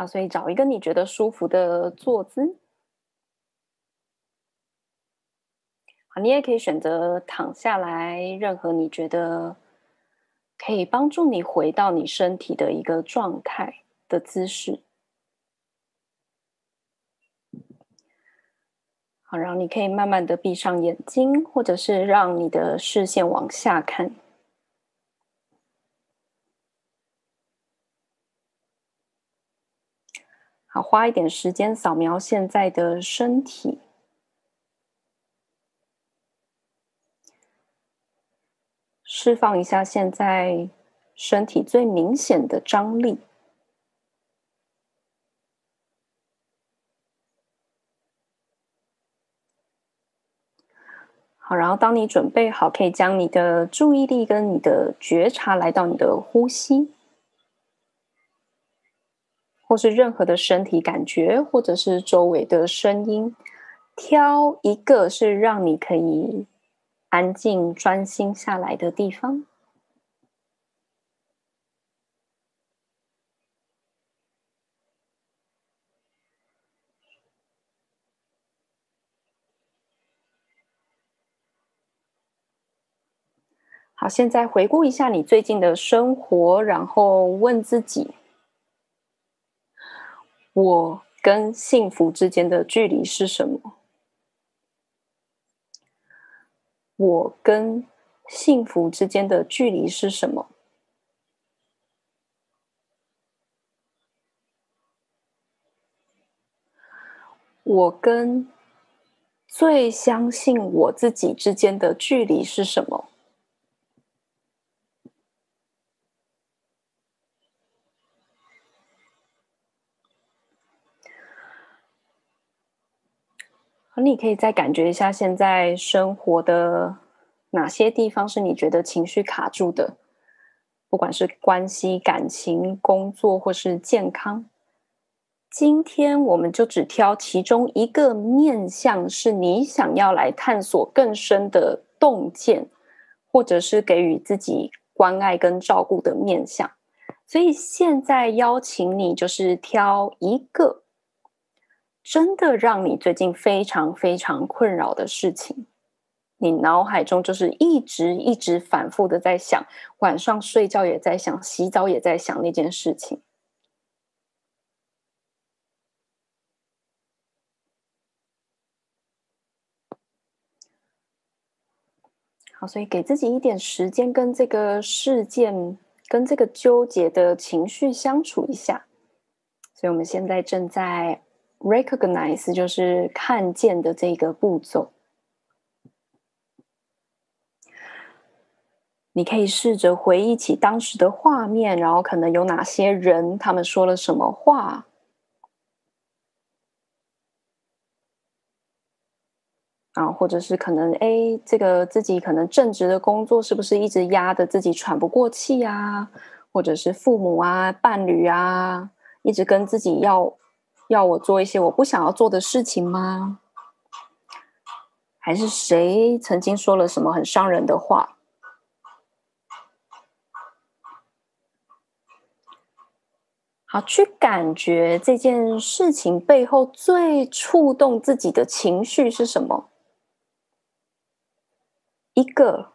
好，所以找一个你觉得舒服的坐姿。好，你也可以选择躺下来，任何你觉得可以帮助你回到你身体的一个状态的姿势。好，然后你可以慢慢的闭上眼睛，或者是让你的视线往下看。好，花一点时间扫描现在的身体。释放一下现在身体最明显的张力。好，然后当你准备好，可以将你的注意力跟你的觉察来到你的呼吸，或是任何的身体感觉，或者是周围的声音，挑一个是让你可以。安静、专心下来的地方。好，现在回顾一下你最近的生活，然后问自己：我跟幸福之间的距离是什么？我跟幸福之间的距离是什么？我跟最相信我自己之间的距离是什么？你可以再感觉一下，现在生活的哪些地方是你觉得情绪卡住的？不管是关系、感情、工作，或是健康。今天我们就只挑其中一个面向，是你想要来探索更深的洞见，或者是给予自己关爱跟照顾的面向。所以现在邀请你，就是挑一个。真的让你最近非常非常困扰的事情，你脑海中就是一直一直反复的在想，晚上睡觉也在想，洗澡也在想那件事情。好，所以给自己一点时间，跟这个事件、跟这个纠结的情绪相处一下。所以我们现在正在。Recognize 就是看见的这个步骤，你可以试着回忆起当时的画面，然后可能有哪些人，他们说了什么话，啊，或者是可能，哎，这个自己可能正职的工作是不是一直压得自己喘不过气啊？或者是父母啊、伴侣啊，一直跟自己要。要我做一些我不想要做的事情吗？还是谁曾经说了什么很伤人的话？好，去感觉这件事情背后最触动自己的情绪是什么？一个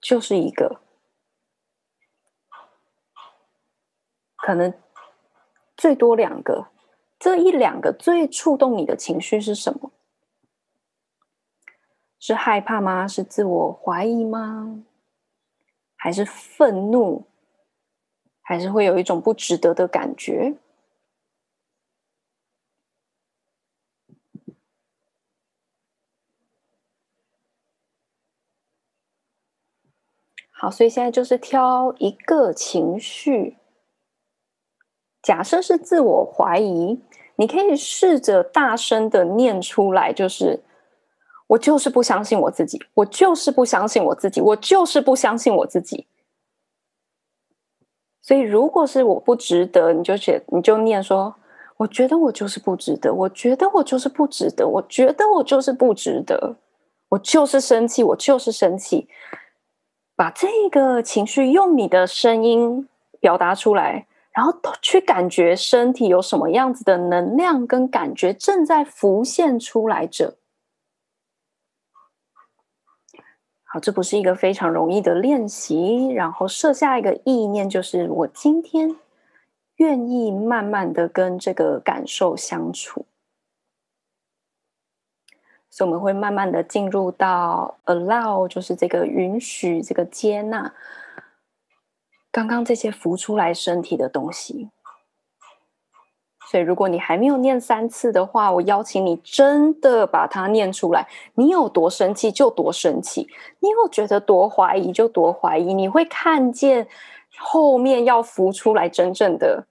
就是一个，可能最多两个。这一两个最触动你的情绪是什么？是害怕吗？是自我怀疑吗？还是愤怒？还是会有一种不值得的感觉？好，所以现在就是挑一个情绪。假设是自我怀疑。你可以试着大声的念出来，就是我就是不相信我自己，我就是不相信我自己，我就是不相信我自己。所以，如果是我不值得，你就写，你就念说，我觉得我就是不值得，我觉得我就是不值得，我觉得我就是不值得，我就是生气，我就是生气。把这个情绪用你的声音表达出来。然后去感觉身体有什么样子的能量跟感觉正在浮现出来着。好，这不是一个非常容易的练习。然后设下一个意念，就是我今天愿意慢慢的跟这个感受相处。所以我们会慢慢的进入到 allow，就是这个允许，这个接纳。刚刚这些浮出来身体的东西，所以如果你还没有念三次的话，我邀请你真的把它念出来。你有多生气就多生气，你有觉得多怀疑就多怀疑，你会看见后面要浮出来真正的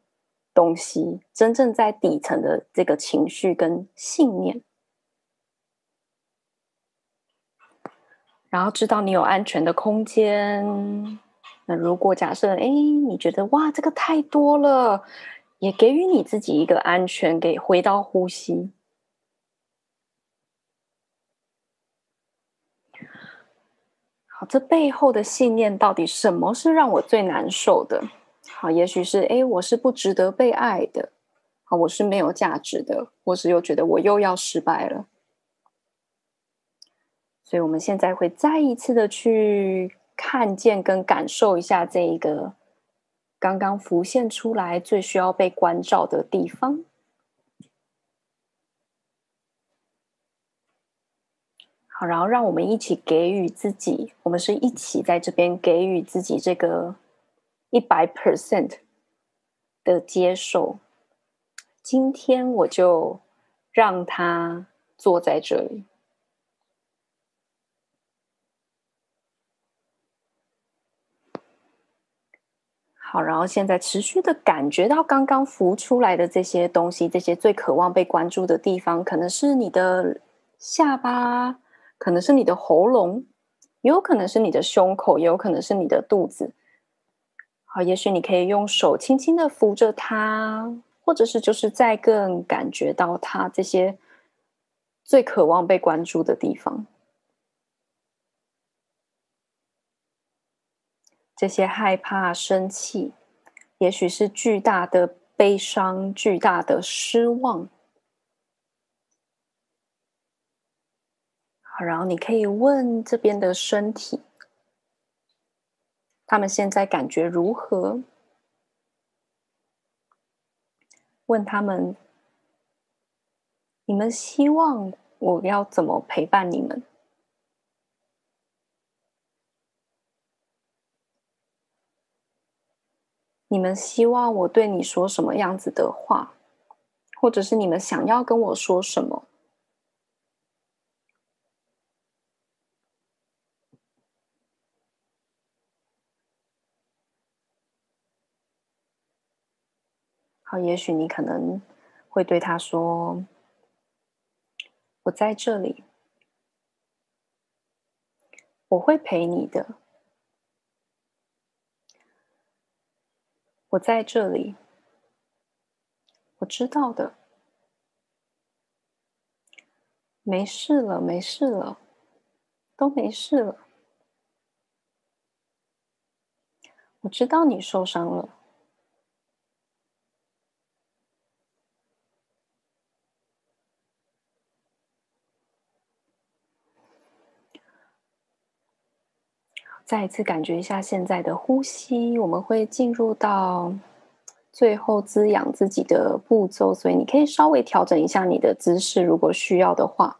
东西，真正在底层的这个情绪跟信念，然后知道你有安全的空间。那如果假设，哎，你觉得哇，这个太多了，也给予你自己一个安全，给回到呼吸。好，这背后的信念到底什么是让我最难受的？好，也许是，哎，我是不值得被爱的，好，我是没有价值的，或是又觉得我又要失败了。所以，我们现在会再一次的去。看见跟感受一下这一个刚刚浮现出来最需要被关照的地方。好，然后让我们一起给予自己，我们是一起在这边给予自己这个一百 percent 的接受。今天我就让他坐在这里。好，然后现在持续的感觉到刚刚浮出来的这些东西，这些最渴望被关注的地方，可能是你的下巴，可能是你的喉咙，也有可能是你的胸口，也有可能是你的肚子。好，也许你可以用手轻轻的扶着它，或者是就是再更感觉到它这些最渴望被关注的地方。这些害怕、生气，也许是巨大的悲伤、巨大的失望。好，然后你可以问这边的身体，他们现在感觉如何？问他们，你们希望我要怎么陪伴你们？你们希望我对你说什么样子的话，或者是你们想要跟我说什么？好，也许你可能会对他说：“我在这里，我会陪你的。”我在这里，我知道的，没事了，没事了，都没事了。我知道你受伤了。再一次感觉一下现在的呼吸，我们会进入到最后滋养自己的步骤，所以你可以稍微调整一下你的姿势，如果需要的话，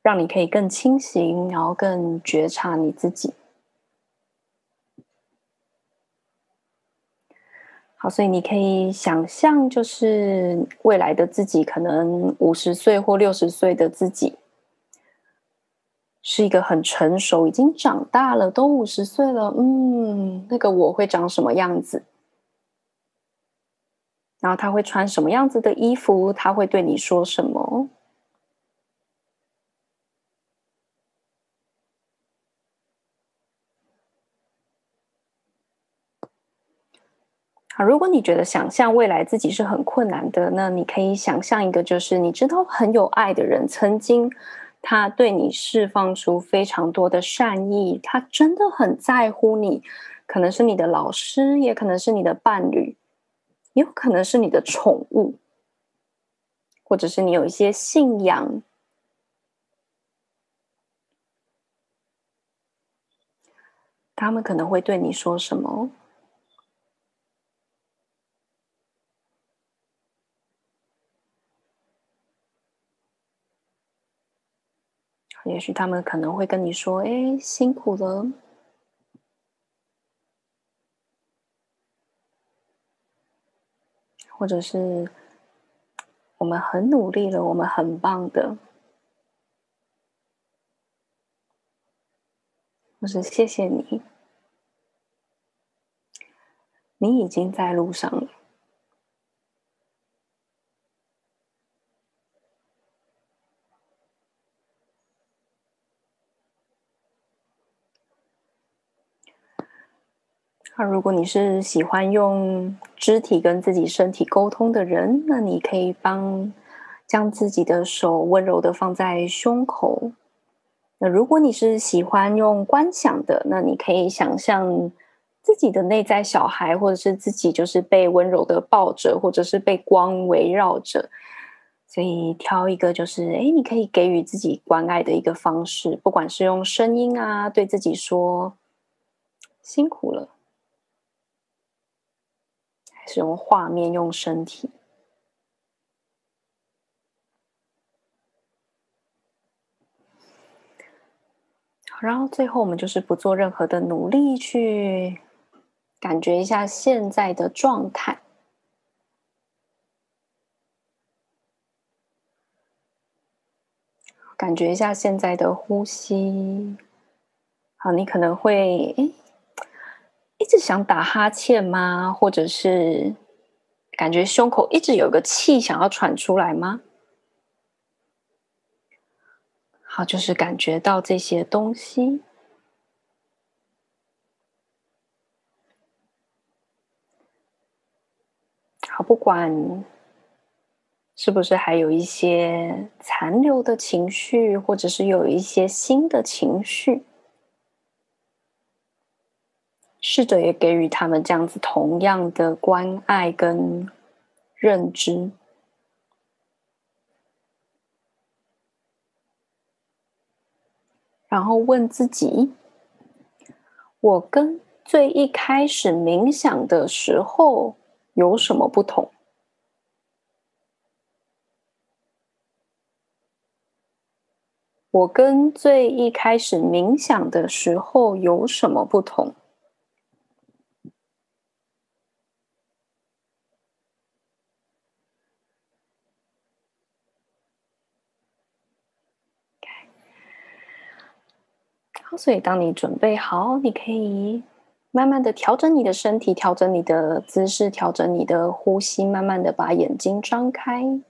让你可以更清醒，然后更觉察你自己。好，所以你可以想象，就是未来的自己，可能五十岁或六十岁的自己。是一个很成熟，已经长大了，都五十岁了。嗯，那个我会长什么样子？然后他会穿什么样子的衣服？他会对你说什么？好，如果你觉得想象未来自己是很困难的，那你可以想象一个，就是你知道很有爱的人曾经。他对你释放出非常多的善意，他真的很在乎你，可能是你的老师，也可能是你的伴侣，也有可能是你的宠物，或者是你有一些信仰。他们可能会对你说什么？许他们可能会跟你说：“哎，辛苦了。”或者是“我们很努力了，我们很棒的。”或是“谢谢你，你已经在路上了。”那如果你是喜欢用肢体跟自己身体沟通的人，那你可以帮将自己的手温柔的放在胸口。那如果你是喜欢用观想的，那你可以想象自己的内在小孩，或者是自己就是被温柔的抱着，或者是被光围绕着。所以挑一个就是，诶，你可以给予自己关爱的一个方式，不管是用声音啊，对自己说辛苦了。使用画面，用身体，然后最后我们就是不做任何的努力，去感觉一下现在的状态，感觉一下现在的呼吸。好，你可能会诶一直想打哈欠吗？或者是感觉胸口一直有个气想要喘出来吗？好，就是感觉到这些东西。好，不管是不是还有一些残留的情绪，或者是有一些新的情绪。试着也给予他们这样子同样的关爱跟认知，然后问自己：我跟最一开始冥想的时候有什么不同？我跟最一开始冥想的时候有什么不同？所以，当你准备好，你可以慢慢的调整你的身体，调整你的姿势，调整你的呼吸，慢慢的把眼睛张开。